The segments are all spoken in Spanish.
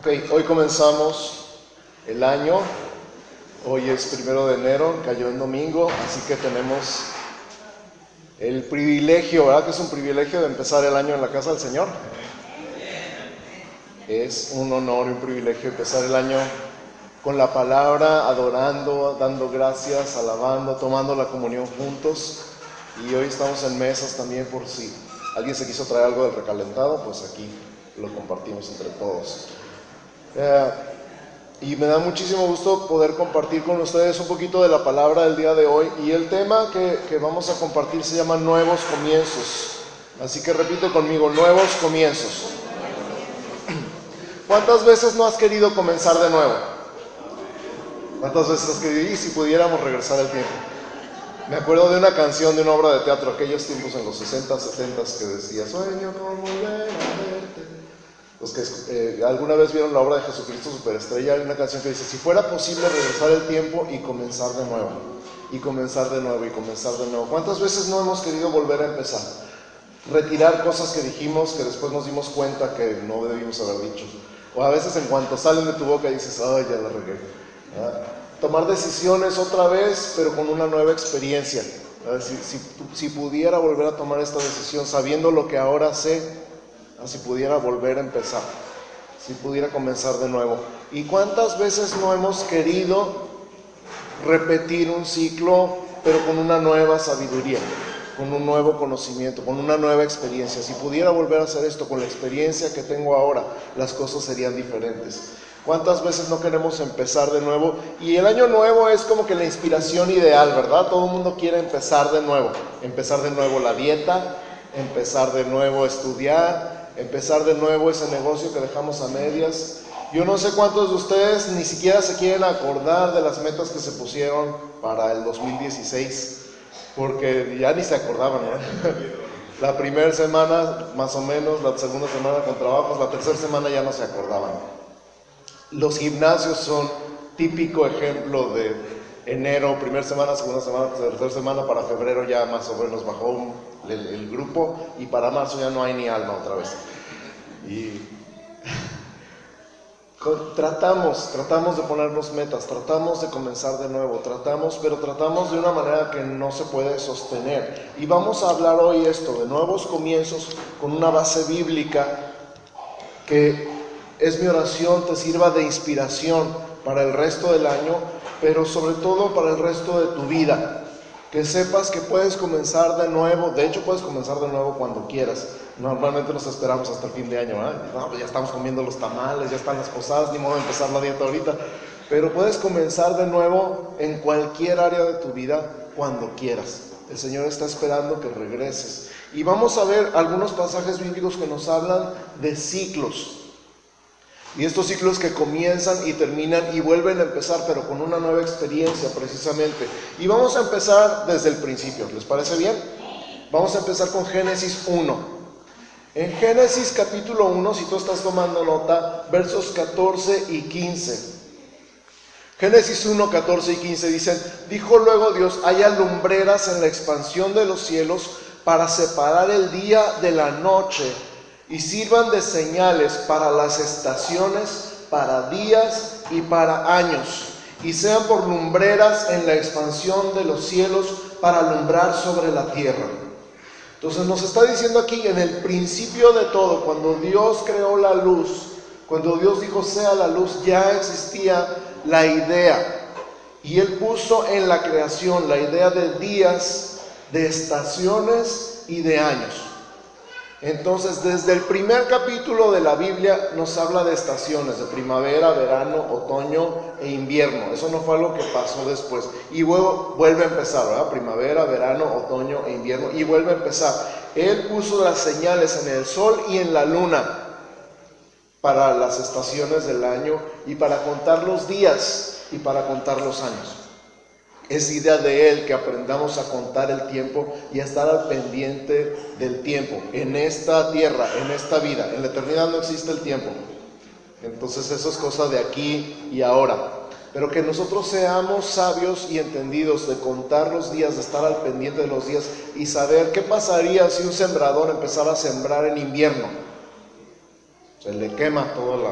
Ok, hoy comenzamos el año. Hoy es primero de enero, cayó en domingo, así que tenemos el privilegio, ¿verdad? Que es un privilegio de empezar el año en la casa del Señor. Es un honor y un privilegio empezar el año con la palabra, adorando, dando gracias, alabando, tomando la comunión juntos. Y hoy estamos en mesas también por si alguien se quiso traer algo del recalentado, pues aquí lo compartimos entre todos. Eh, y me da muchísimo gusto poder compartir con ustedes un poquito de la palabra del día de hoy. Y el tema que, que vamos a compartir se llama Nuevos Comienzos. Así que repite conmigo, nuevos comienzos. ¿Cuántas veces no has querido comenzar de nuevo? ¿Cuántas veces has querido? Y si pudiéramos regresar al tiempo. Me acuerdo de una canción de una obra de teatro, aquellos tiempos en los 60, 70 que decía, sueño con volver a verte. Los que eh, alguna vez vieron la obra de Jesucristo Superestrella, hay una canción que dice, si fuera posible regresar el tiempo y comenzar de nuevo, y comenzar de nuevo, y comenzar de nuevo. ¿Cuántas veces no hemos querido volver a empezar? Retirar cosas que dijimos que después nos dimos cuenta que no debimos haber dicho. O a veces en cuanto salen de tu boca dices, ay, ya la regué. Tomar decisiones otra vez, pero con una nueva experiencia. Si, si, si pudiera volver a tomar esta decisión sabiendo lo que ahora sé, si pudiera volver a empezar, si pudiera comenzar de nuevo. ¿Y cuántas veces no hemos querido repetir un ciclo, pero con una nueva sabiduría, con un nuevo conocimiento, con una nueva experiencia? Si pudiera volver a hacer esto con la experiencia que tengo ahora, las cosas serían diferentes. ¿Cuántas veces no queremos empezar de nuevo? Y el año nuevo es como que la inspiración ideal, ¿verdad? Todo el mundo quiere empezar de nuevo. Empezar de nuevo la dieta, empezar de nuevo a estudiar, empezar de nuevo ese negocio que dejamos a medias. Yo no sé cuántos de ustedes ni siquiera se quieren acordar de las metas que se pusieron para el 2016, porque ya ni se acordaban. La primera semana más o menos, la segunda semana con trabajos, la tercera semana ya no se acordaban. Los gimnasios son típico ejemplo de enero, primera semana, segunda semana, tercera semana, para febrero ya más o menos bajó el, el, grupo y para marzo ya no hay ni alma otra vez. Y tratamos, tratamos de ponernos metas, tratamos de comenzar de nuevo, tratamos, pero tratamos de una manera que no se puede sostener. Y vamos a hablar hoy esto, de nuevos comienzos con una base bíblica que es mi oración, te sirva de inspiración para el resto del año, pero sobre todo para el resto de tu vida. Que sepas que puedes comenzar de nuevo, de hecho puedes comenzar de nuevo cuando quieras. Normalmente nos esperamos hasta el fin de año, pues ya estamos comiendo los tamales, ya están las posadas, ni modo de empezar la dieta ahorita. Pero puedes comenzar de nuevo en cualquier área de tu vida cuando quieras. El Señor está esperando que regreses. Y vamos a ver algunos pasajes bíblicos que nos hablan de ciclos. Y estos ciclos que comienzan y terminan y vuelven a empezar, pero con una nueva experiencia precisamente. Y vamos a empezar desde el principio, ¿les parece bien? Vamos a empezar con Génesis 1. En Génesis capítulo 1, si tú estás tomando nota, versos 14 y 15. Génesis 1, 14 y 15 dicen, dijo luego Dios, haya lumbreras en la expansión de los cielos para separar el día de la noche y sirvan de señales para las estaciones, para días y para años, y sean por lumbreras en la expansión de los cielos para alumbrar sobre la tierra. Entonces nos está diciendo aquí, en el principio de todo, cuando Dios creó la luz, cuando Dios dijo sea la luz, ya existía la idea. Y Él puso en la creación la idea de días, de estaciones y de años. Entonces, desde el primer capítulo de la Biblia nos habla de estaciones, de primavera, verano, otoño e invierno. Eso no fue algo que pasó después. Y luego vuelve a empezar, ¿verdad? Primavera, verano, otoño e invierno. Y vuelve a empezar. Él puso las señales en el sol y en la luna para las estaciones del año y para contar los días y para contar los años. Es idea de Él que aprendamos a contar el tiempo y a estar al pendiente del tiempo. En esta tierra, en esta vida, en la eternidad no existe el tiempo. Entonces eso es cosa de aquí y ahora. Pero que nosotros seamos sabios y entendidos de contar los días, de estar al pendiente de los días y saber qué pasaría si un sembrador empezara a sembrar en invierno. Se le quema toda la,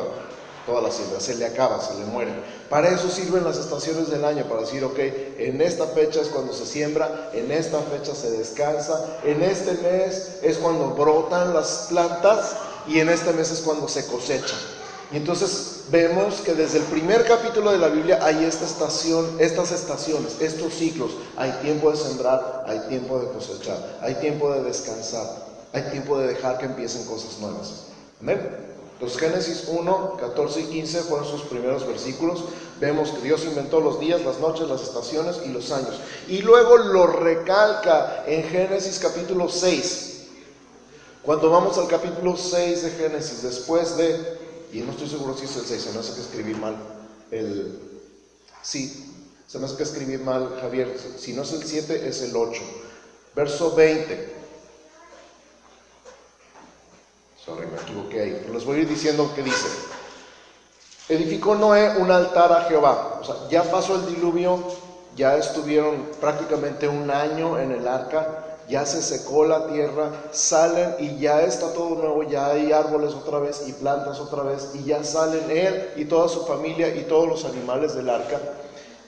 toda la siembra, se le acaba, se le muere. Para eso sirven las estaciones del año, para decir, ok, en esta fecha es cuando se siembra, en esta fecha se descansa, en este mes es cuando brotan las plantas y en este mes es cuando se cosecha. Y entonces vemos que desde el primer capítulo de la Biblia hay estas estaciones, estos ciclos. Hay tiempo de sembrar, hay tiempo de cosechar, hay tiempo de descansar, hay tiempo de dejar que empiecen cosas nuevas. Amén. Los Génesis 1, 14 y 15 fueron sus primeros versículos. Vemos que Dios inventó los días, las noches, las estaciones y los años. Y luego lo recalca en Génesis capítulo 6. Cuando vamos al capítulo 6 de Génesis, después de, y no estoy seguro si es el 6, se me hace que escribí mal, el, sí, se me hace que escribí mal, Javier, si no es el 7, es el 8. Verso 20. Sorry, me equivoqué ahí. Les voy a ir diciendo qué dice. Edificó Noé un altar a Jehová. O sea, ya pasó el diluvio, ya estuvieron prácticamente un año en el arca, ya se secó la tierra, salen y ya está todo nuevo, ya hay árboles otra vez y plantas otra vez, y ya salen él y toda su familia y todos los animales del arca.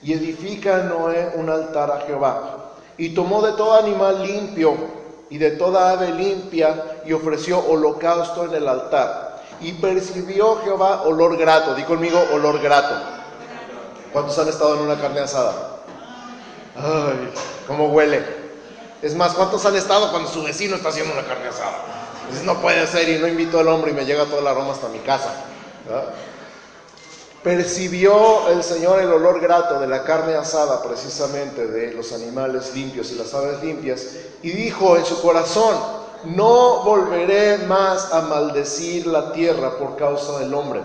Y edifica Noé un altar a Jehová. Y tomó de todo animal limpio y de toda ave limpia y ofreció holocausto en el altar. Y percibió Jehová olor grato. Di conmigo olor grato. ¿Cuántos han estado en una carne asada? Ay, cómo huele. Es más, ¿cuántos han estado cuando su vecino está haciendo una carne asada? Dices, no puede ser y no invito al hombre y me llega todo el aroma hasta mi casa. Percibió el Señor el olor grato de la carne asada, precisamente de los animales limpios y las aves limpias, y dijo en su corazón, no volveré más a maldecir la tierra por causa del hombre.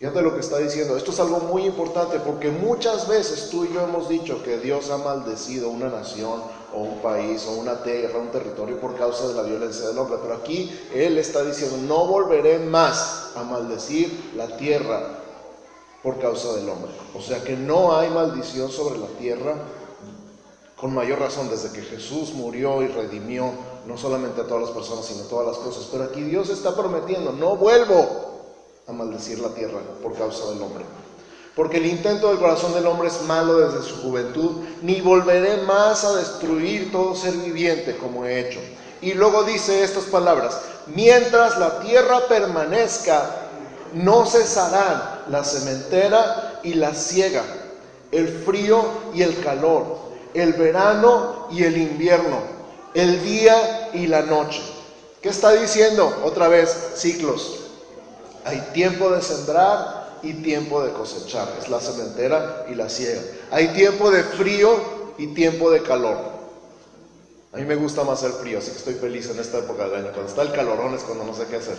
Fíjate lo que está diciendo. Esto es algo muy importante porque muchas veces tú y yo hemos dicho que Dios ha maldecido una nación o un país o una tierra, un territorio por causa de la violencia del hombre. Pero aquí Él está diciendo, no volveré más a maldecir la tierra por causa del hombre. O sea que no hay maldición sobre la tierra con mayor razón desde que Jesús murió y redimió no solamente a todas las personas, sino a todas las cosas. Pero aquí Dios está prometiendo, no vuelvo a maldecir la tierra por causa del hombre. Porque el intento del corazón del hombre es malo desde su juventud, ni volveré más a destruir todo ser viviente como he hecho. Y luego dice estas palabras, mientras la tierra permanezca, no cesarán la cementera y la siega, el frío y el calor, el verano y el invierno, el día y la noche. ¿Qué está diciendo? Otra vez, ciclos. Hay tiempo de sembrar y tiempo de cosechar. Es la cementera y la siega. Hay tiempo de frío y tiempo de calor. A mí me gusta más el frío, así que estoy feliz en esta época del año. Cuando está el calorón es cuando no sé qué hacer.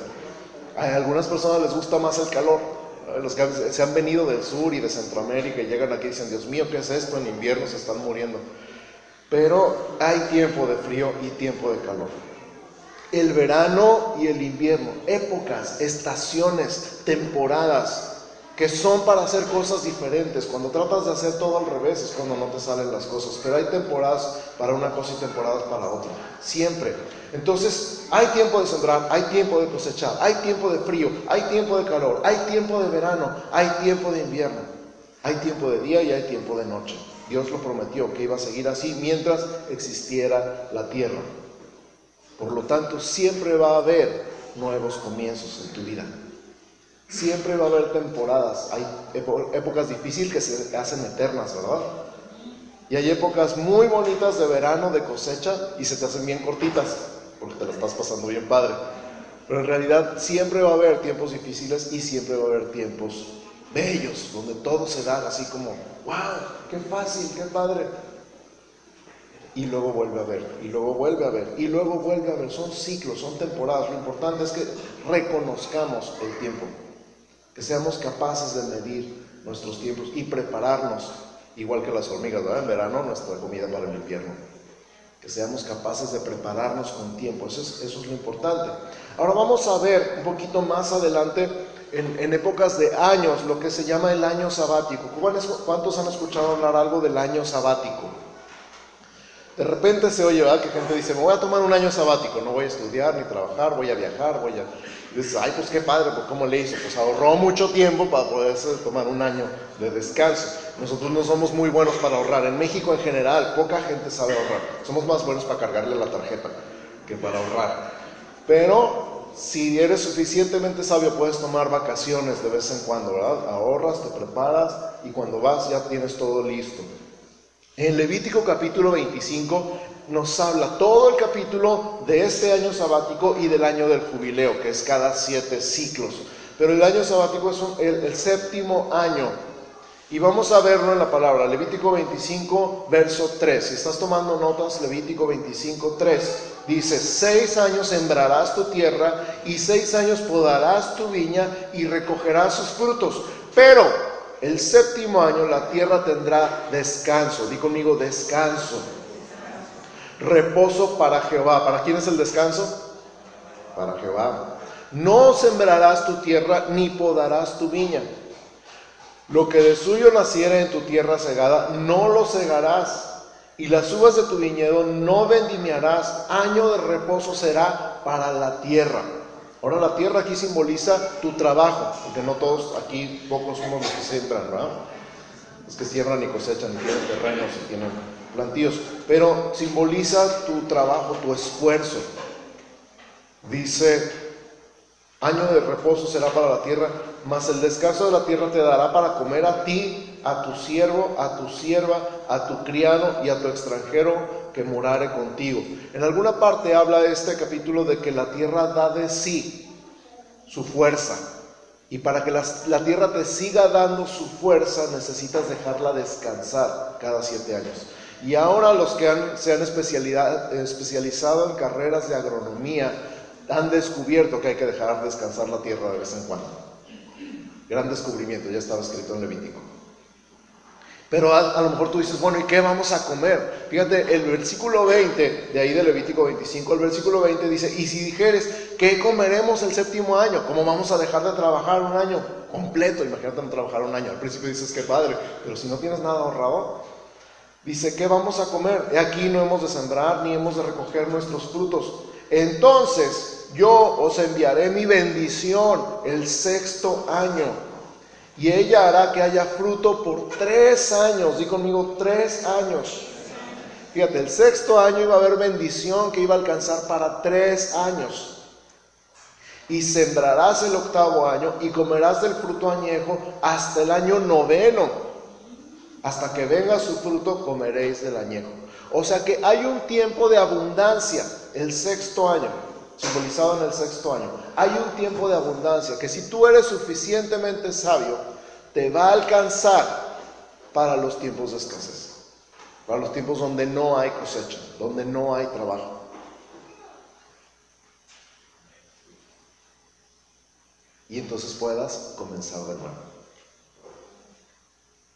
A algunas personas les gusta más el calor. Los que se han venido del sur y de Centroamérica y llegan aquí y dicen, Dios mío, ¿qué es esto? En invierno se están muriendo. Pero hay tiempo de frío y tiempo de calor el verano y el invierno, épocas, estaciones, temporadas, que son para hacer cosas diferentes. Cuando tratas de hacer todo al revés es cuando no te salen las cosas, pero hay temporadas para una cosa y temporadas para otra, siempre. Entonces, hay tiempo de sembrar, hay tiempo de cosechar, hay tiempo de frío, hay tiempo de calor, hay tiempo de verano, hay tiempo de invierno, hay tiempo de día y hay tiempo de noche. Dios lo prometió que iba a seguir así mientras existiera la tierra. Por lo tanto, siempre va a haber nuevos comienzos en tu vida. Siempre va a haber temporadas. Hay épocas difíciles que se hacen eternas, ¿verdad? Y hay épocas muy bonitas de verano, de cosecha, y se te hacen bien cortitas, porque te lo estás pasando bien padre. Pero en realidad siempre va a haber tiempos difíciles y siempre va a haber tiempos bellos, donde todo se da así como, wow, qué fácil, qué padre y luego vuelve a ver, y luego vuelve a ver, y luego vuelve a ver. Son ciclos, son temporadas. Lo importante es que reconozcamos el tiempo, que seamos capaces de medir nuestros tiempos y prepararnos, igual que las hormigas, ¿verdad? En verano nuestra comida para el invierno. Que seamos capaces de prepararnos con tiempo, eso es, eso es lo importante. Ahora vamos a ver un poquito más adelante, en, en épocas de años, lo que se llama el año sabático. ¿Cuántos han escuchado hablar algo del año sabático? De repente se oye, ¿verdad? Que gente dice, me voy a tomar un año sabático, no voy a estudiar ni trabajar, voy a viajar, voy a... dices, ay, pues qué padre, pues ¿cómo le hizo? Pues ahorró mucho tiempo para poderse tomar un año de descanso. Nosotros no somos muy buenos para ahorrar. En México en general, poca gente sabe ahorrar. Somos más buenos para cargarle la tarjeta que para ahorrar. Pero si eres suficientemente sabio, puedes tomar vacaciones de vez en cuando, ¿verdad? Ahorras, te preparas y cuando vas ya tienes todo listo. En Levítico capítulo 25 nos habla todo el capítulo de este año sabático y del año del jubileo, que es cada siete ciclos. Pero el año sabático es el, séptimo año. Y vamos a verlo en la palabra, Levítico 25, verso 3. Si estás tomando notas, Levítico 25, 3. Dice, seis años sembrarás tu tierra y seis años podarás tu viña y recogerás sus frutos. Pero el séptimo año la tierra tendrá descanso. Di conmigo descanso. Reposo para Jehová. ¿Para quién es el descanso? Para Jehová. No sembrarás tu tierra ni podarás tu viña. Lo que de suyo naciera en tu tierra segada, no lo segarás. Y las uvas de tu viñedo no vendimiarás. Año de reposo será para la tierra. Ahora la tierra aquí simboliza tu trabajo, porque no todos aquí, pocos somos los que siembran, ¿verdad? Es que siembran y cosechan y tienen terrenos y tienen plantíos, pero simboliza tu trabajo, tu esfuerzo. Dice, año de reposo será para la tierra, mas el descanso de la tierra te dará para comer a ti, a tu siervo, a tu sierva, a tu criado y a tu extranjero que morare contigo. En alguna parte habla este capítulo de que la tierra da de sí su fuerza. Y para que la, tierra te siga dando su fuerza, necesitas dejarla descansar cada siete años. Y ahora los que se han especializado en carreras de agronomía han descubierto que hay que dejar descansar la tierra de vez en cuando. Gran descubrimiento, ya estaba escrito en Levítico. Pero a, lo mejor tú dices, bueno, ¿y qué vamos a comer? Fíjate, el versículo 20, de ahí de Levítico 25, el versículo 20 dice, y si dijeres, ¿qué comeremos el séptimo año? ¿Cómo vamos a dejar de trabajar un año completo? Imagínate no trabajar un año. Al principio dices, qué padre, pero si no tienes nada ahorrado, dice, ¿qué vamos a comer? He aquí no hemos de sembrar ni hemos de recoger nuestros frutos. Entonces yo os enviaré mi bendición el sexto año y ella hará que haya fruto por tres años. Di conmigo, tres años. Fíjate, el sexto año iba a haber bendición que iba a alcanzar para tres años. Y sembrarás el octavo año y comerás del fruto añejo hasta el año noveno. Hasta que venga su fruto comeréis del añejo. O sea que hay un tiempo de abundancia, el sexto año simbolizado en el sexto año. Hay un tiempo de abundancia que si tú eres suficientemente sabio, te va a alcanzar para los tiempos de escasez, para los tiempos donde no hay cosecha, donde no hay trabajo. Y entonces puedas comenzar de nuevo.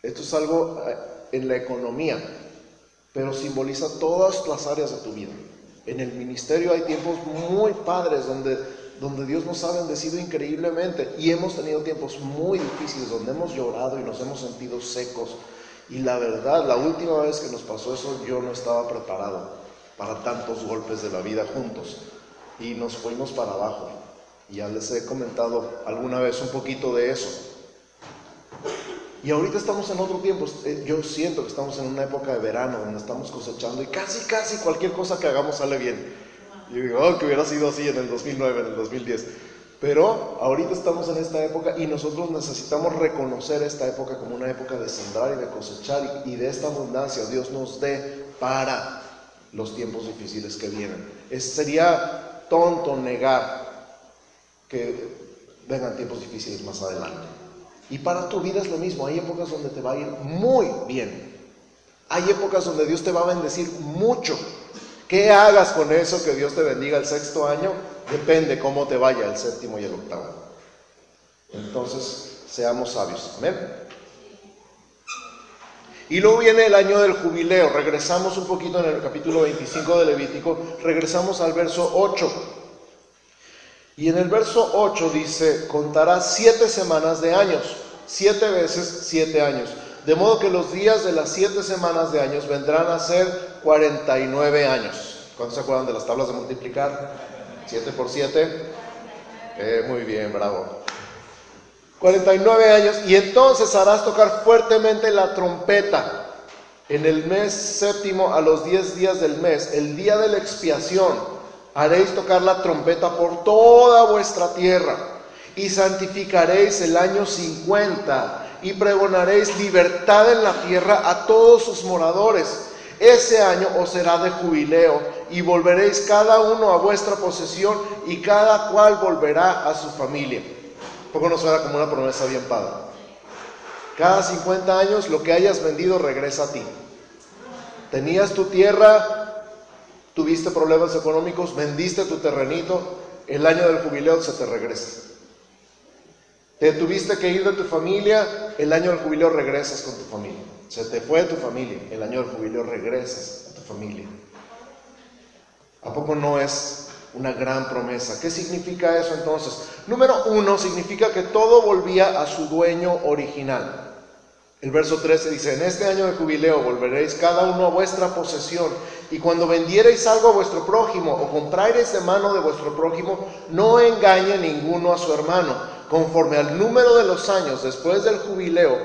Esto es algo eh, en la economía, pero simboliza todas las áreas de tu vida. En el ministerio hay tiempos muy padres donde, donde Dios nos ha bendecido increíblemente y hemos tenido tiempos muy difíciles donde hemos llorado y nos hemos sentido secos. Y la verdad, la última vez que nos pasó eso yo no estaba preparado para tantos golpes de la vida juntos y nos fuimos para abajo. Y ya les he comentado alguna vez un poquito de eso. Y ahorita estamos en otro tiempo. Eh, yo siento que estamos en una época de verano donde estamos cosechando y casi, casi cualquier cosa que hagamos sale bien. Y digo, oh, que hubiera sido así en el 2009, en el 2010. Pero ahorita estamos en esta época y nosotros necesitamos reconocer esta época como una época de sembrar y de cosechar y, de esta abundancia Dios nos dé para los tiempos difíciles que vienen. sería tonto negar que vengan tiempos difíciles más adelante. Y para tu vida es lo mismo. Hay épocas donde te va a ir muy bien. Hay épocas donde Dios te va a bendecir mucho. ¿Qué hagas con eso que Dios te bendiga el sexto año? Depende cómo te vaya el séptimo y el octavo. Entonces, seamos sabios. Amén. Y luego viene el año del jubileo. Regresamos un poquito en el capítulo 25 de Levítico. Regresamos al verso 8. Y en el verso 8 dice, contará siete semanas de años, siete veces siete años. De modo que los días de las siete semanas de años vendrán a ser 49 años. ¿Cuántos se acuerdan de las tablas de multiplicar? 7 por 7. Eh, muy bien, bravo. 49 años. Y entonces harás tocar fuertemente la trompeta en el mes séptimo a los 10 días del mes, el día de la expiación. Haréis tocar la trompeta por toda vuestra tierra y santificaréis el año 50 y pregonaréis libertad en la tierra a todos sus moradores. Ese año os será de jubileo y volveréis cada uno a vuestra posesión y cada cual volverá a su familia. poco nos suena como una promesa bien padre. Cada 50 años lo que hayas vendido regresa a ti. Tenías tu tierra, tuviste problemas económicos, vendiste tu terrenito, el año del jubileo se te regresa. Te tuviste que ir de tu familia, el año del jubileo regresas con tu familia. Se te fue tu familia, el año del jubileo regresas a tu familia. ¿A poco no es una gran promesa? ¿Qué significa eso entonces? Número uno, significa que todo volvía a su dueño original. El verso 13 dice, en este año de jubileo volveréis cada uno a vuestra posesión, y cuando vendiereis algo a vuestro prójimo o comprareis de mano de vuestro prójimo, no engañe ninguno a su hermano conforme al número de los años después del jubileo,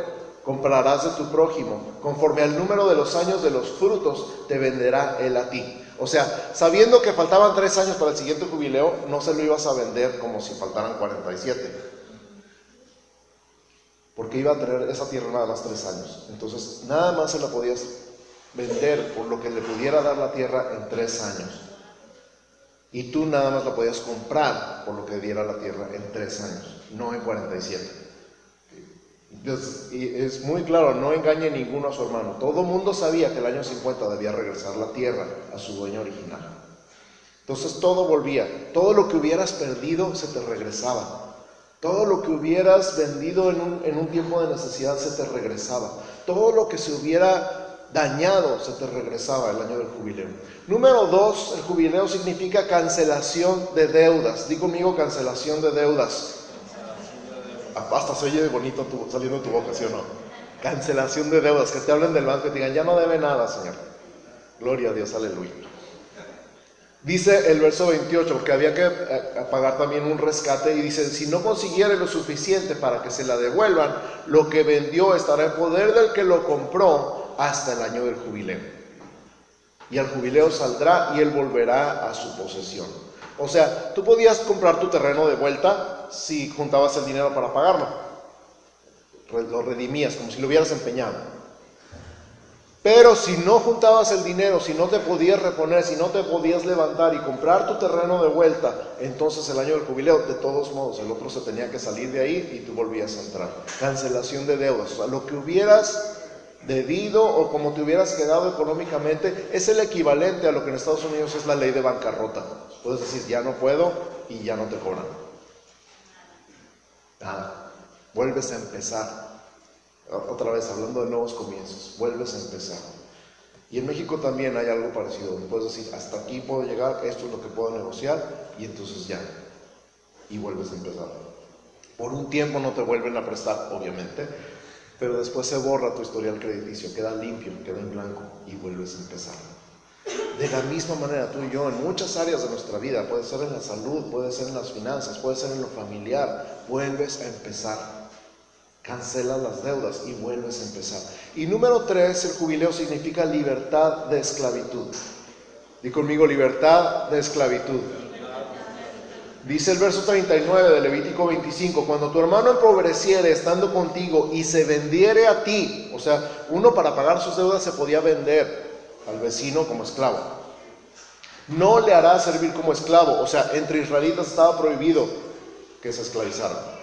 comprarás de tu prójimo, conforme al número de los años de los frutos, te venderá él a ti. O sea, sabiendo que faltaban tres años para el siguiente jubileo, no se lo ibas a vender como si faltaran 47. Porque iba a tener esa tierra nada más tres años. Entonces, nada más se la podías vender por lo que le pudiera dar la tierra en tres años. Y tú nada más la podías comprar por lo que diera la tierra en tres años no en 47. Entonces, y es muy claro, no engañe ninguno a su hermano. Todo mundo sabía que el año 50 debía regresar la tierra a su dueño original. Entonces todo volvía. Todo lo que hubieras perdido se te regresaba. Todo lo que hubieras vendido en un, en un tiempo de necesidad se te regresaba. Todo lo que se hubiera dañado se te regresaba el año del jubileo. Número dos, el jubileo significa cancelación de deudas. Di conmigo cancelación de deudas hasta se oye bonito saliendo de tu boca, ¿sí o no? Cancelación de deudas, que te hablen del banco y te digan, ya no debe nada, Señor. Gloria a Dios, aleluya. Dice el verso 28 que había que eh, pagar también un rescate y dice, si no consiguiere lo suficiente para que se la devuelvan, lo que vendió estará en poder del que lo compró hasta el año del jubileo. Y al jubileo saldrá y él volverá a su posesión. O sea, tú podías comprar tu terreno de vuelta si juntabas el dinero para pagarlo. Lo redimías como si lo hubieras empeñado. Pero si no juntabas el dinero, si no te podías reponer, si no te podías levantar y comprar tu terreno de vuelta, entonces el año del jubileo, de todos modos, el otro se tenía que salir de ahí y tú volvías a entrar. Cancelación de deudas. O sea, lo que hubieras debido o como te hubieras quedado económicamente, es el equivalente a lo que en Estados Unidos es la ley de bancarrota. Puedes decir, ya no puedo y ya no te cobran. Nada, vuelves a empezar. Otra vez, hablando de nuevos comienzos, vuelves a empezar. Y en México también hay algo parecido. Puedes decir, hasta aquí puedo llegar, esto es lo que puedo negociar, y entonces ya. Y vuelves a empezar. Por un tiempo no te vuelven a prestar, obviamente, pero después se borra tu historial crediticio, queda limpio, queda en blanco y vuelves a empezar. De la misma manera tú y yo, en muchas áreas de nuestra vida, puede ser en la salud, puede ser en las finanzas, puede ser en lo familiar, vuelves a empezar. Cancela las deudas y vuelves a empezar. Y número tres, el jubileo significa libertad de esclavitud. Di conmigo libertad de esclavitud. Dice el verso 39 de Levítico 25, cuando tu hermano empobreciere estando contigo y se vendiere a ti, o sea, uno para pagar sus deudas se podía vender al vecino como esclavo. No le hará servir como esclavo, o sea, entre israelitas estaba prohibido que se esclavizaran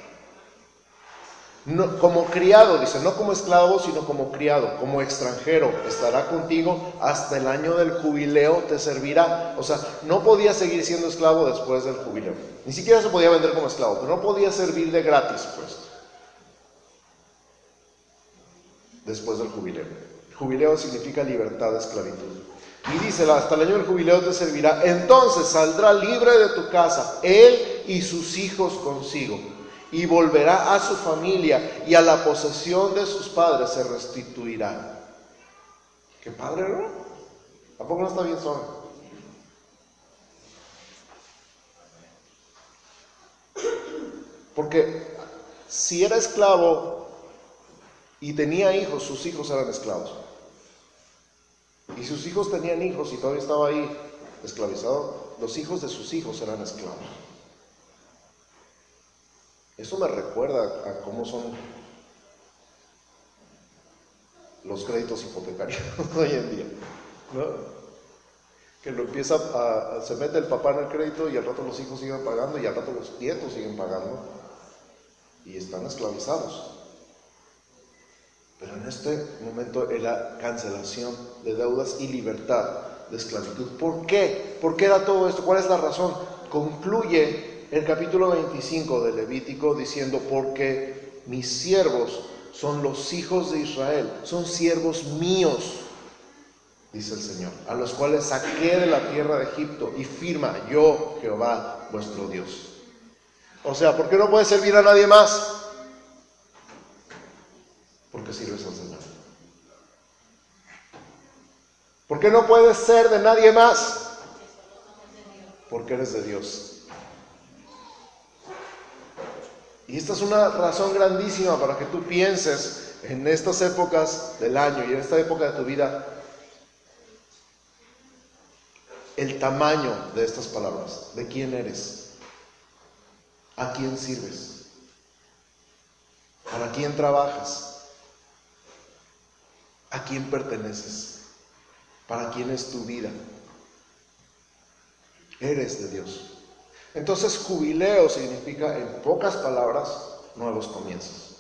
como criado, dice, no como esclavo, sino como criado, como extranjero, estará contigo hasta el año del jubileo, te servirá. O sea, no podía seguir siendo esclavo después del jubileo. Ni siquiera se podía vender como esclavo, pero no podía servir de gratis, pues. Después del jubileo. jubileo significa libertad de esclavitud. Y dice, hasta el año del jubileo te servirá. Entonces saldrá libre de tu casa, él y sus hijos consigo y volverá a su familia y a la posesión de sus padres se restituirá. Qué padre, ¿no? ¿A poco no está bien solo? Porque si era esclavo y tenía hijos, sus hijos eran esclavos. Y sus hijos tenían hijos y todavía estaba ahí esclavizado, los hijos de sus hijos eran esclavos. Eso me recuerda a cómo son los créditos hipotecarios hoy en día. Que lo empieza a, se mete el papá en el crédito y al rato los hijos siguen pagando y al rato los nietos siguen pagando y están esclavizados. Pero en este momento es la cancelación de deudas y libertad de esclavitud. ¿Por qué? ¿Por qué da todo esto? ¿Cuál es la razón? Concluye el capítulo 25 de Levítico diciendo, porque mis siervos son los hijos de Israel, son siervos míos, dice el Señor, a los cuales saqué de la tierra de Egipto y firma yo, Jehová, vuestro Dios. O sea, ¿por qué no puedes servir a nadie más? Porque sirves al Señor. ¿Por qué no puedes ser de nadie más? Porque eres de Dios. Y esta es una razón grandísima para que tú pienses en estas épocas del año y en esta época de tu vida el tamaño de estas palabras, de quién eres, a quién sirves, para quién trabajas, a quién perteneces, para quién es tu vida. Eres de Dios. Entonces jubileo significa, en pocas palabras, nuevos comienzos.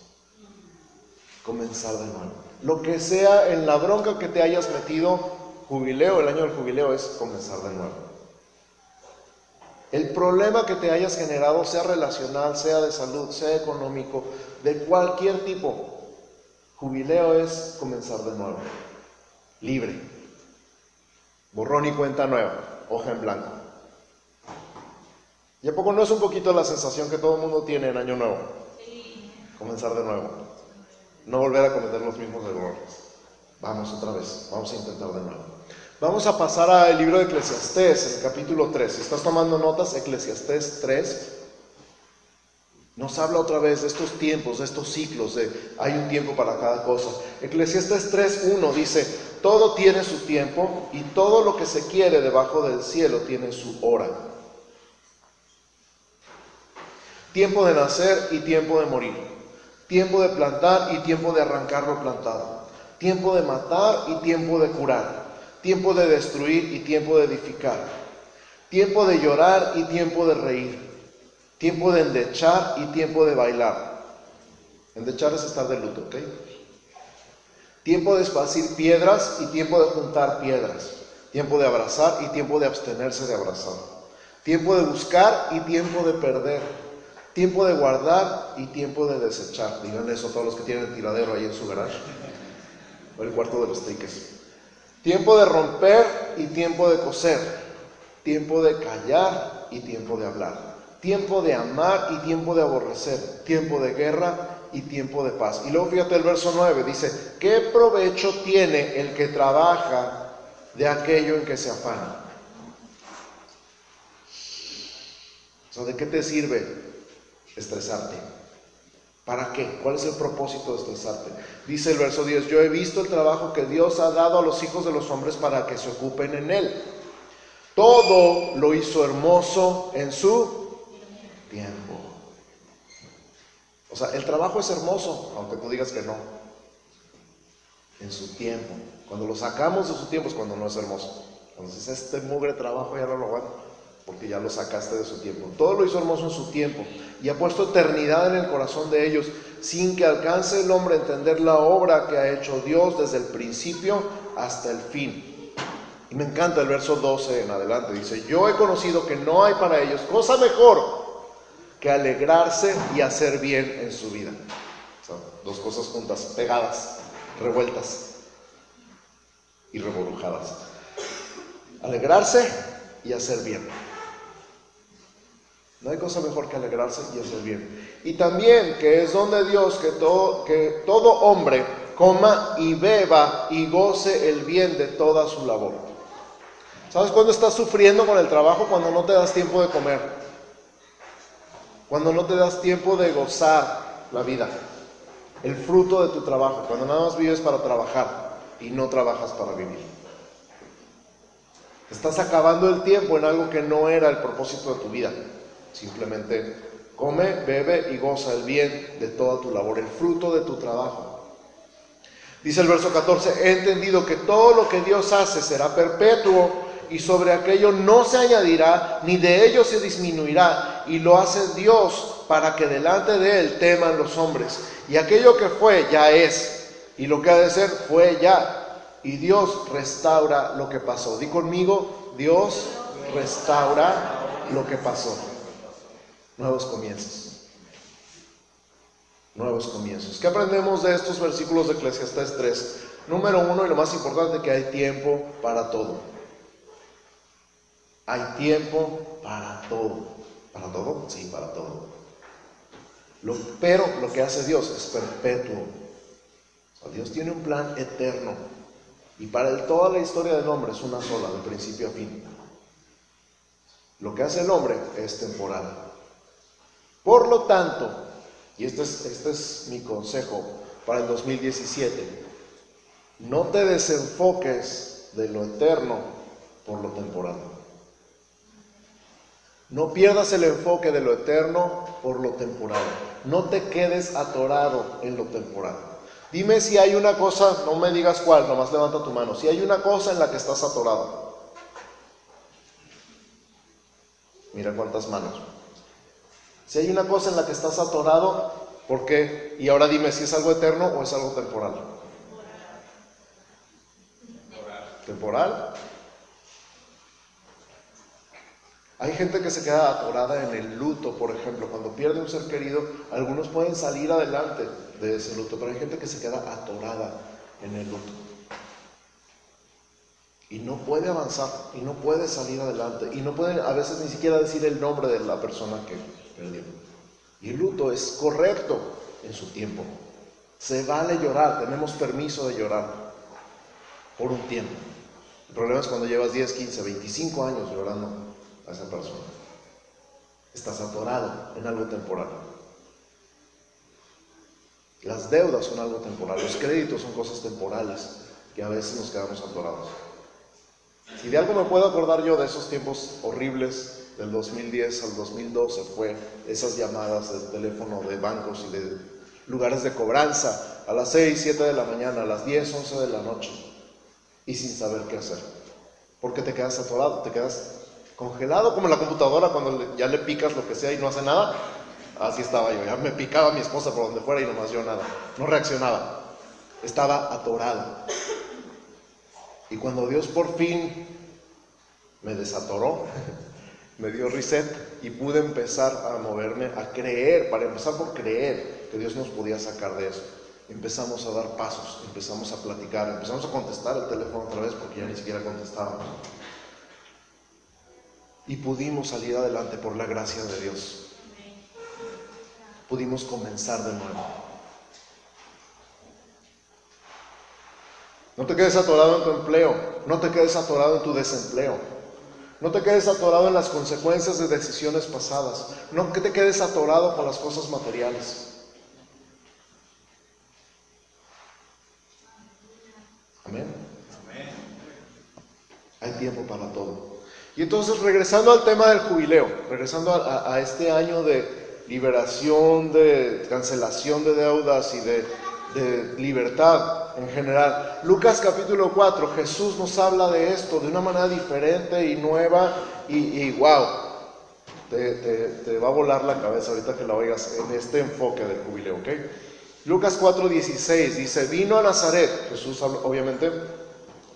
Comenzar de nuevo. Lo que sea en la bronca que te hayas metido, jubileo, el año del jubileo es comenzar de nuevo. El problema que te hayas generado, sea relacional, sea de salud, sea económico, de cualquier tipo, jubileo es comenzar de nuevo. Libre. Borrón y cuenta nueva, hoja en blanco. ¿Y a poco no es un poquito la sensación que todo el mundo tiene en Año Nuevo? Comenzar de nuevo. No volver a cometer los mismos errores. Vamos otra vez, vamos a intentar de nuevo. Vamos a pasar al libro de Eclesiastés, el capítulo 3. Si estás tomando notas, Eclesiastés 3 nos habla otra vez de estos tiempos, de estos ciclos, de hay un tiempo para cada cosa. Eclesiastés 3.1 dice, todo tiene su tiempo y todo lo que se quiere debajo del cielo tiene su hora Tiempo de nacer y tiempo de morir. Tiempo de plantar y tiempo de arrancar lo plantado. Tiempo de matar y tiempo de curar. Tiempo de destruir y tiempo de edificar. Tiempo de llorar y tiempo de reír. Tiempo de endechar y tiempo de bailar. Endechar es estar de luto, ¿ok? Tiempo de esparcir piedras y tiempo de juntar piedras. Tiempo de abrazar y tiempo de abstenerse de abrazar. Tiempo de buscar y tiempo de perder Tiempo de guardar y tiempo de desechar. Digan eso todos los que tienen el tiradero ahí en su garage. O el cuarto de los tickets. Tiempo de romper y tiempo de coser. Tiempo de callar y tiempo de hablar. Tiempo de amar y tiempo de aborrecer. Tiempo de guerra y tiempo de paz. Y luego fíjate el verso 9, dice, ¿qué provecho tiene el que trabaja de aquello en que se afana? O sea, ¿de qué te sirve estresarte. ¿Para qué? ¿Cuál es el propósito de estresarte? Dice el verso 10, yo he visto el trabajo que Dios ha dado a los hijos de los hombres para que se ocupen en él. Todo lo hizo hermoso en su tiempo. O sea, el trabajo es hermoso, aunque tú digas que no. En su tiempo. Cuando lo sacamos de su tiempo es cuando no es hermoso. Entonces este mugre trabajo ya no lo aguanto porque ya lo sacaste de su tiempo. Todo lo hizo hermoso en su tiempo y ha puesto eternidad en el corazón de ellos, sin que alcance el hombre a entender la obra que ha hecho Dios desde el principio hasta el fin. Y me encanta el verso 12 en adelante, dice, yo he conocido que no hay para ellos cosa mejor que alegrarse y hacer bien en su vida. dos cosas juntas, pegadas, revueltas y revolujadas. Alegrarse y hacer bien. No hay cosa mejor que alegrarse y hacer bien. Y también que es donde Dios que todo, que todo hombre coma y beba y goce el bien de toda su labor. ¿Sabes cuándo estás sufriendo con el trabajo? Cuando no te das tiempo de comer. Cuando no te das tiempo de gozar la vida. El fruto de tu trabajo. Cuando nada más vives para trabajar y no trabajas para vivir. Estás acabando el tiempo en algo que no era el propósito de tu vida. Simplemente come, bebe y goza el bien de toda tu labor, el fruto de tu trabajo. Dice el verso 14, he entendido que todo lo que Dios hace será perpetuo y sobre aquello no se añadirá, ni de ello se disminuirá, y lo hace Dios para que delante de él teman los hombres. Y aquello que fue ya es, y lo que ha de ser fue ya, y Dios restaura lo que pasó. Di conmigo, Dios restaura lo que pasó nuevos comienzos. Nuevos comienzos. ¿Qué aprendemos de estos versículos de Eclesiastes 3? Número uno, y lo más importante, que hay tiempo para todo. Hay tiempo para todo. ¿Para todo? Sí, para todo. pero lo que hace Dios es perpetuo. Dios tiene un plan eterno. Y para toda la historia del hombre es una sola, de principio a fin. Lo que hace el hombre es temporal. Por lo tanto, y este es, este es mi consejo para el 2017, no te desenfoques de lo eterno por lo temporal. No pierdas el enfoque de lo eterno por lo temporal. No te quedes atorado en lo temporal. Dime si hay una cosa, no me digas cuál, nomás levanta tu mano. Si hay una cosa en la que estás atorado. Mira cuántas manos. Si hay una cosa en la que estás atorado, ¿por qué? Y ahora dime si es algo eterno o es algo temporal. ¿Temporal? Hay gente que se queda atorada en el luto, por ejemplo, cuando pierde un ser querido, algunos pueden salir adelante de ese luto, pero hay gente que se queda atorada en el luto. Y no puede avanzar, y no puede salir adelante, y no puede a veces ni siquiera decir el nombre de la persona que, y el luto es correcto en su tiempo. Se vale llorar, tenemos permiso de llorar por un tiempo. El problema es cuando llevas 10, 15, 25 años llorando a esa persona. Estás atorado en algo temporal. Las deudas son algo temporal, los créditos son cosas temporales que a veces nos quedamos atorados. Si de algo me puedo acordar yo de esos tiempos horribles del 2010 al 2012 fue esas llamadas de teléfono de bancos y de lugares de cobranza a las 6, 7 de la mañana, a las 10, 11 de la noche y sin saber qué hacer. Porque te quedas atorado, te quedas congelado como la computadora cuando ya le picas lo que sea y no hace nada. Así estaba yo, ya me picaba mi esposa por donde fuera y no me hacía nada, no reaccionaba. Estaba atorado. Y cuando Dios por fin me desatoró, me dio reset y pude empezar a moverme, a creer, para empezar por creer que Dios nos podía sacar de eso. Empezamos a dar pasos, empezamos a platicar, empezamos a contestar el teléfono otra vez porque ya ni siquiera contestábamos. Y pudimos salir adelante por la gracia de Dios. Pudimos comenzar de nuevo. No te quedes atorado en tu empleo, no te quedes atorado en tu desempleo. No te quedes atorado en las consecuencias de decisiones pasadas. No que te quedes atorado con las cosas materiales. Amén. Hay tiempo para todo. Y entonces, regresando al tema del jubileo, regresando a, este año de liberación, de cancelación de deudas y de, de libertad, en general. Lucas capítulo 4, Jesús nos habla de esto de una manera diferente y nueva y, wow, te, va a volar la cabeza ahorita que la oigas en este enfoque del jubileo, ¿ok? Lucas 4, 16 dice, vino a Nazaret, Jesús obviamente,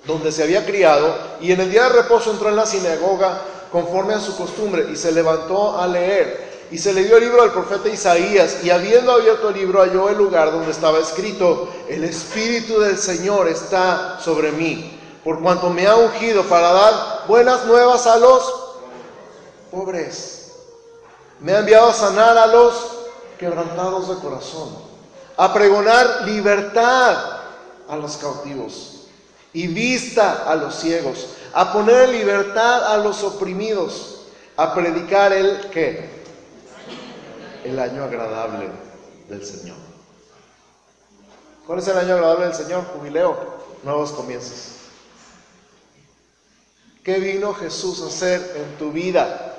donde se había criado, y en el día de reposo entró en la sinagoga conforme a su costumbre y se levantó a leer. Y se le dio el libro al profeta Isaías, y habiendo abierto el libro halló el lugar donde estaba escrito, el Espíritu del Señor está sobre mí, por cuanto me ha ungido para dar buenas nuevas a los pobres. Me ha enviado a sanar a los quebrantados de corazón, a pregonar libertad a los cautivos y vista a los ciegos, a poner libertad a los oprimidos, a predicar el qué? El año agradable del Señor. ¿Cuál es el año agradable del Señor? Jubileo, nuevos comienzos. ¿Qué vino Jesús a hacer en tu vida?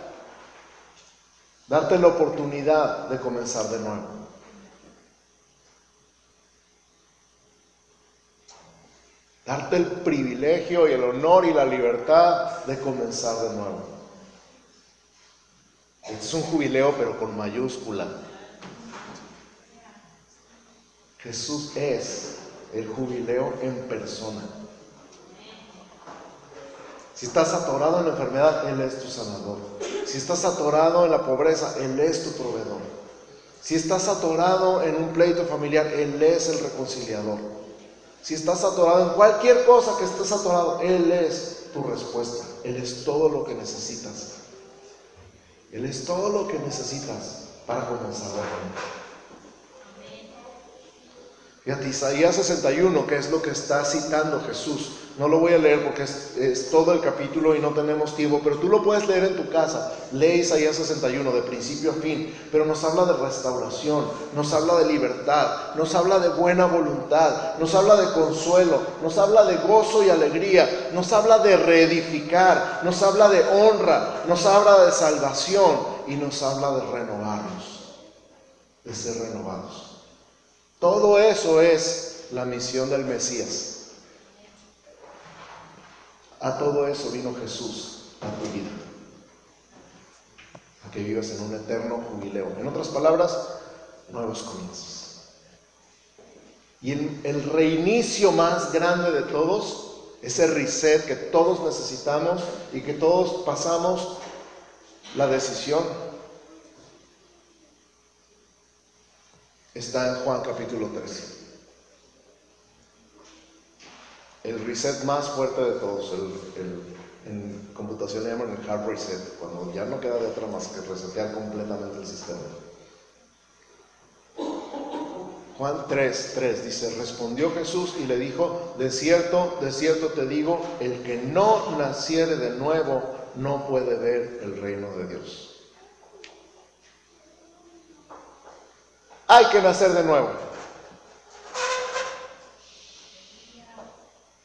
Darte la oportunidad de comenzar de nuevo. Darte el privilegio y el honor y la libertad de comenzar de nuevo. Este es un jubileo pero con mayúscula. Jesús es el jubileo en persona. Si estás atorado en la enfermedad, Él es tu sanador. Si estás atorado en la pobreza, Él es tu proveedor. Si estás atorado en un pleito familiar, Él es el reconciliador. Si estás atorado en cualquier cosa que estés atorado, Él es tu respuesta. Él es todo lo que necesitas. Él es todo lo que necesitas para comenzar a Fíjate, Isaías 61, que es lo que está citando Jesús. No lo voy a leer porque es, todo el capítulo y no tenemos tiempo, pero tú lo puedes leer en tu casa. Lee Isaías 61 de principio a fin, pero nos habla de restauración, nos habla de libertad, nos habla de buena voluntad, nos habla de consuelo, nos habla de gozo y alegría, nos habla de reedificar, nos habla de honra, nos habla de salvación y nos habla de renovarnos, de ser renovados. Todo eso es la misión del Mesías. A todo eso vino Jesús a tu vida. A que vivas en un eterno jubileo. En otras palabras, nuevos comienzos. Y el, el reinicio más grande de todos, ese reset que todos necesitamos y que todos pasamos la decisión está en Juan capítulo 13. El reset más fuerte de todos, en computación le llaman el hard reset, cuando ya no queda de otra más que resetear completamente el sistema. Juan 3, 3 dice, respondió Jesús y le dijo, de cierto, de cierto te digo, el que no naciere de nuevo no puede ver el reino de Dios. hay que nacer de nuevo.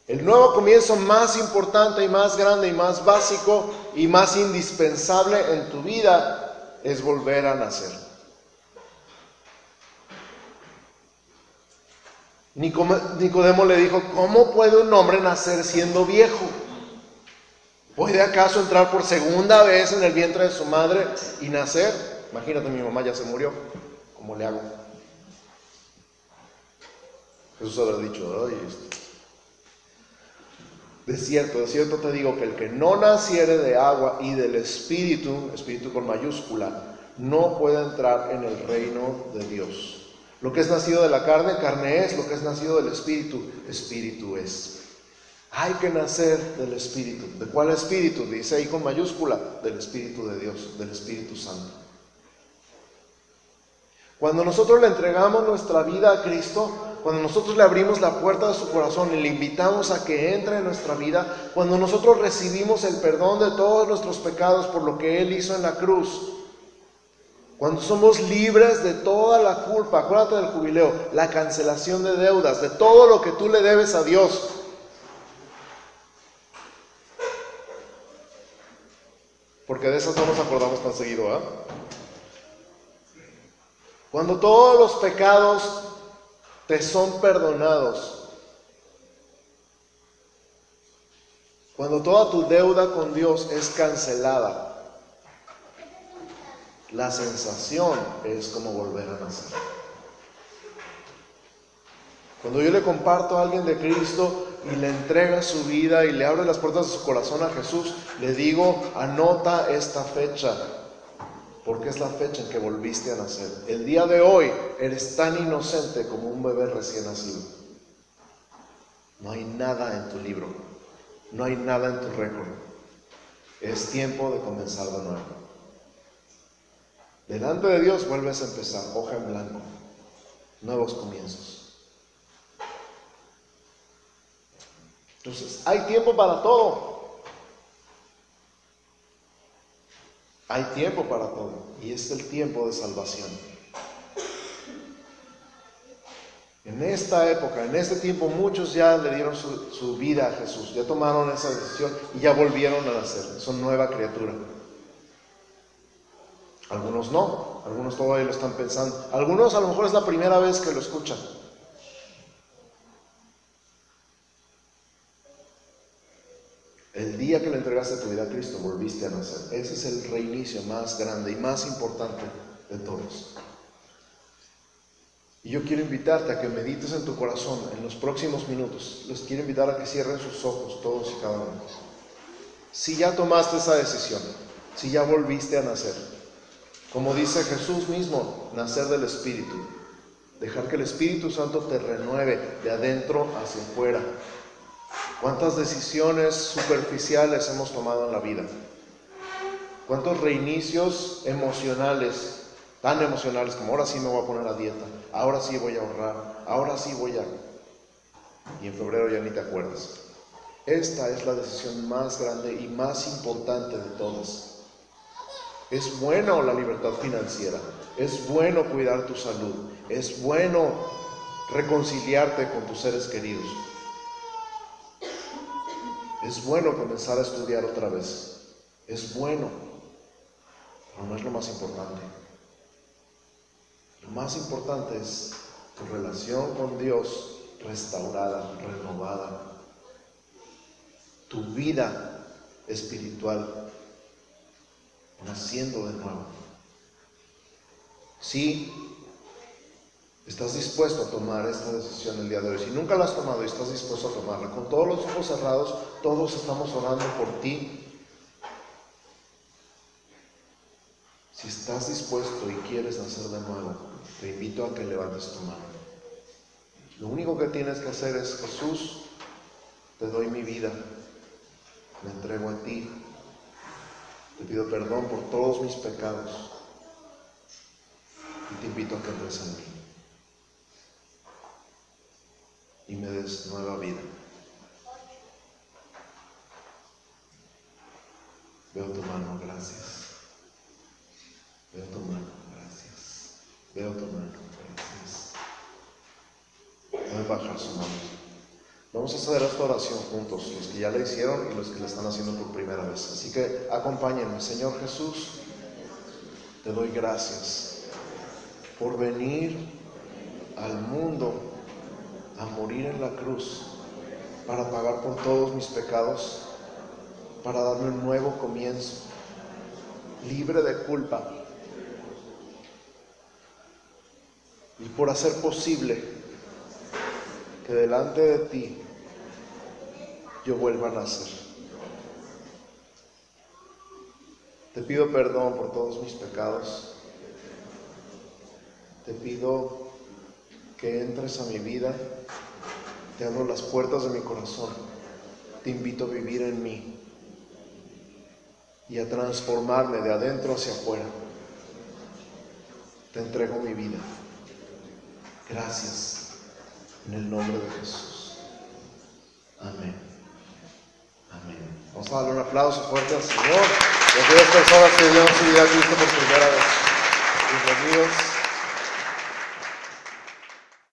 El nuevo comienzo más importante y más grande y más básico y más indispensable en tu vida es volver a nacer. Nicodemo le dijo, ¿cómo puede un hombre nacer siendo viejo? ¿Puede acaso entrar por segunda vez en el vientre de su madre y nacer? Imagínate, mi mamá ya se murió. ¿Cómo le hago? Jesús habrá dicho, ay, de cierto, de cierto te digo que el que no naciere de agua y del Espíritu, Espíritu con mayúscula, no puede entrar en el reino de Dios. Lo que es nacido de la carne, carne es, lo que es nacido del Espíritu, Espíritu es. Hay que nacer del Espíritu. ¿De cuál Espíritu? Dice ahí con mayúscula, del Espíritu de Dios, del Espíritu Santo. Cuando nosotros le entregamos nuestra vida a Cristo, cuando nosotros le abrimos la puerta de su corazón y le invitamos a que entre en nuestra vida, cuando nosotros recibimos el perdón de todos nuestros pecados por lo que Él hizo en la cruz, cuando somos libres de toda la culpa, acuérdate del jubileo, la cancelación de deudas, de todo lo que tú le debes a Dios. Porque de esas no nos acordamos tan seguido, ¿ah? Cuando todos los pecados te son perdonados, cuando toda tu deuda con Dios es cancelada, la sensación es como volver a nacer. Cuando yo le comparto a alguien de Cristo y le entrega su vida y le abre las puertas de su corazón a Jesús, le digo, anota esta fecha, porque es la fecha en que volviste a nacer. El día de hoy eres tan inocente como un bebé recién nacido. No hay nada en tu libro, no hay nada en tu récord. Es tiempo de comenzar de nuevo. Delante de Dios vuelves a empezar, hoja en blanco, nuevos comienzos. Entonces, hay tiempo para todo. Hay tiempo para todo. Y es el tiempo de salvación. En esta época, en este tiempo, muchos ya le dieron su, vida a Jesús, ya tomaron esa decisión y ya volvieron a nacer, son nueva criatura. Algunos no, algunos todavía lo están pensando, algunos a lo mejor es la primera vez que lo escuchan. El día que le entregaste tu vida a Cristo, volviste a nacer. Ese es el reinicio más grande y más importante de todos. Y yo quiero invitarte a que medites en tu corazón en los próximos minutos. Les quiero invitar a que cierren sus ojos todos y cada uno. Si ya tomaste esa decisión, si ya volviste a nacer, como dice Jesús mismo, nacer del Espíritu, dejar que el Espíritu Santo te renueve de adentro hacia afuera. ¿Cuántas decisiones superficiales hemos tomado en la vida? ¿Cuántos reinicios emocionales tan emocionales como ahora sí me voy a poner a dieta, ahora sí voy a ahorrar, ahora sí voy a... Y en febrero ya ni te acuerdas. Esta es la decisión más grande y más importante de todas. Es bueno la libertad financiera, es bueno cuidar tu salud, es bueno reconciliarte con tus seres queridos. Es bueno comenzar a estudiar otra vez. Es bueno, pero no es lo más importante. Lo más importante es tu relación con Dios restaurada, renovada. Tu vida espiritual naciendo de nuevo. Si estás dispuesto a tomar esta decisión el día de hoy, si nunca la has tomado y estás dispuesto a tomarla, con todos los ojos cerrados, todos estamos orando por ti. Si estás dispuesto y quieres nacer de nuevo, te invito a que levantes tu mano. Lo único que tienes que hacer es, Jesús, te doy mi vida, me entrego a ti, te pido perdón por todos mis pecados. Y te invito a que entres en mí y me des nueva vida. Veo tu mano, gracias. Veo tu mano, gracias. Veo tu mano, gracias. Pueden bajar su mano. Vamos a hacer esta oración juntos, los que ya la hicieron y los que la están haciendo por primera vez. Así que acompáñenme, Señor Jesús, te doy gracias por venir al mundo a morir en la cruz para pagar por todos mis pecados, para darme un nuevo comienzo, libre de culpa y por hacer posible que delante de ti yo vuelva a nacer. Te pido perdón por todos mis pecados. Te pido que entres a mi vida. Te abro las puertas de mi corazón. Te invito a vivir en mí y a transformarme de adentro hacia afuera. Te entrego mi vida. Gracias. En el nombre de Jesús. Amén. Amén. Vamos a darle un aplauso fuerte al Señor. Las personas que dieron su vida a Cristo por primera vez. Bienvenidos.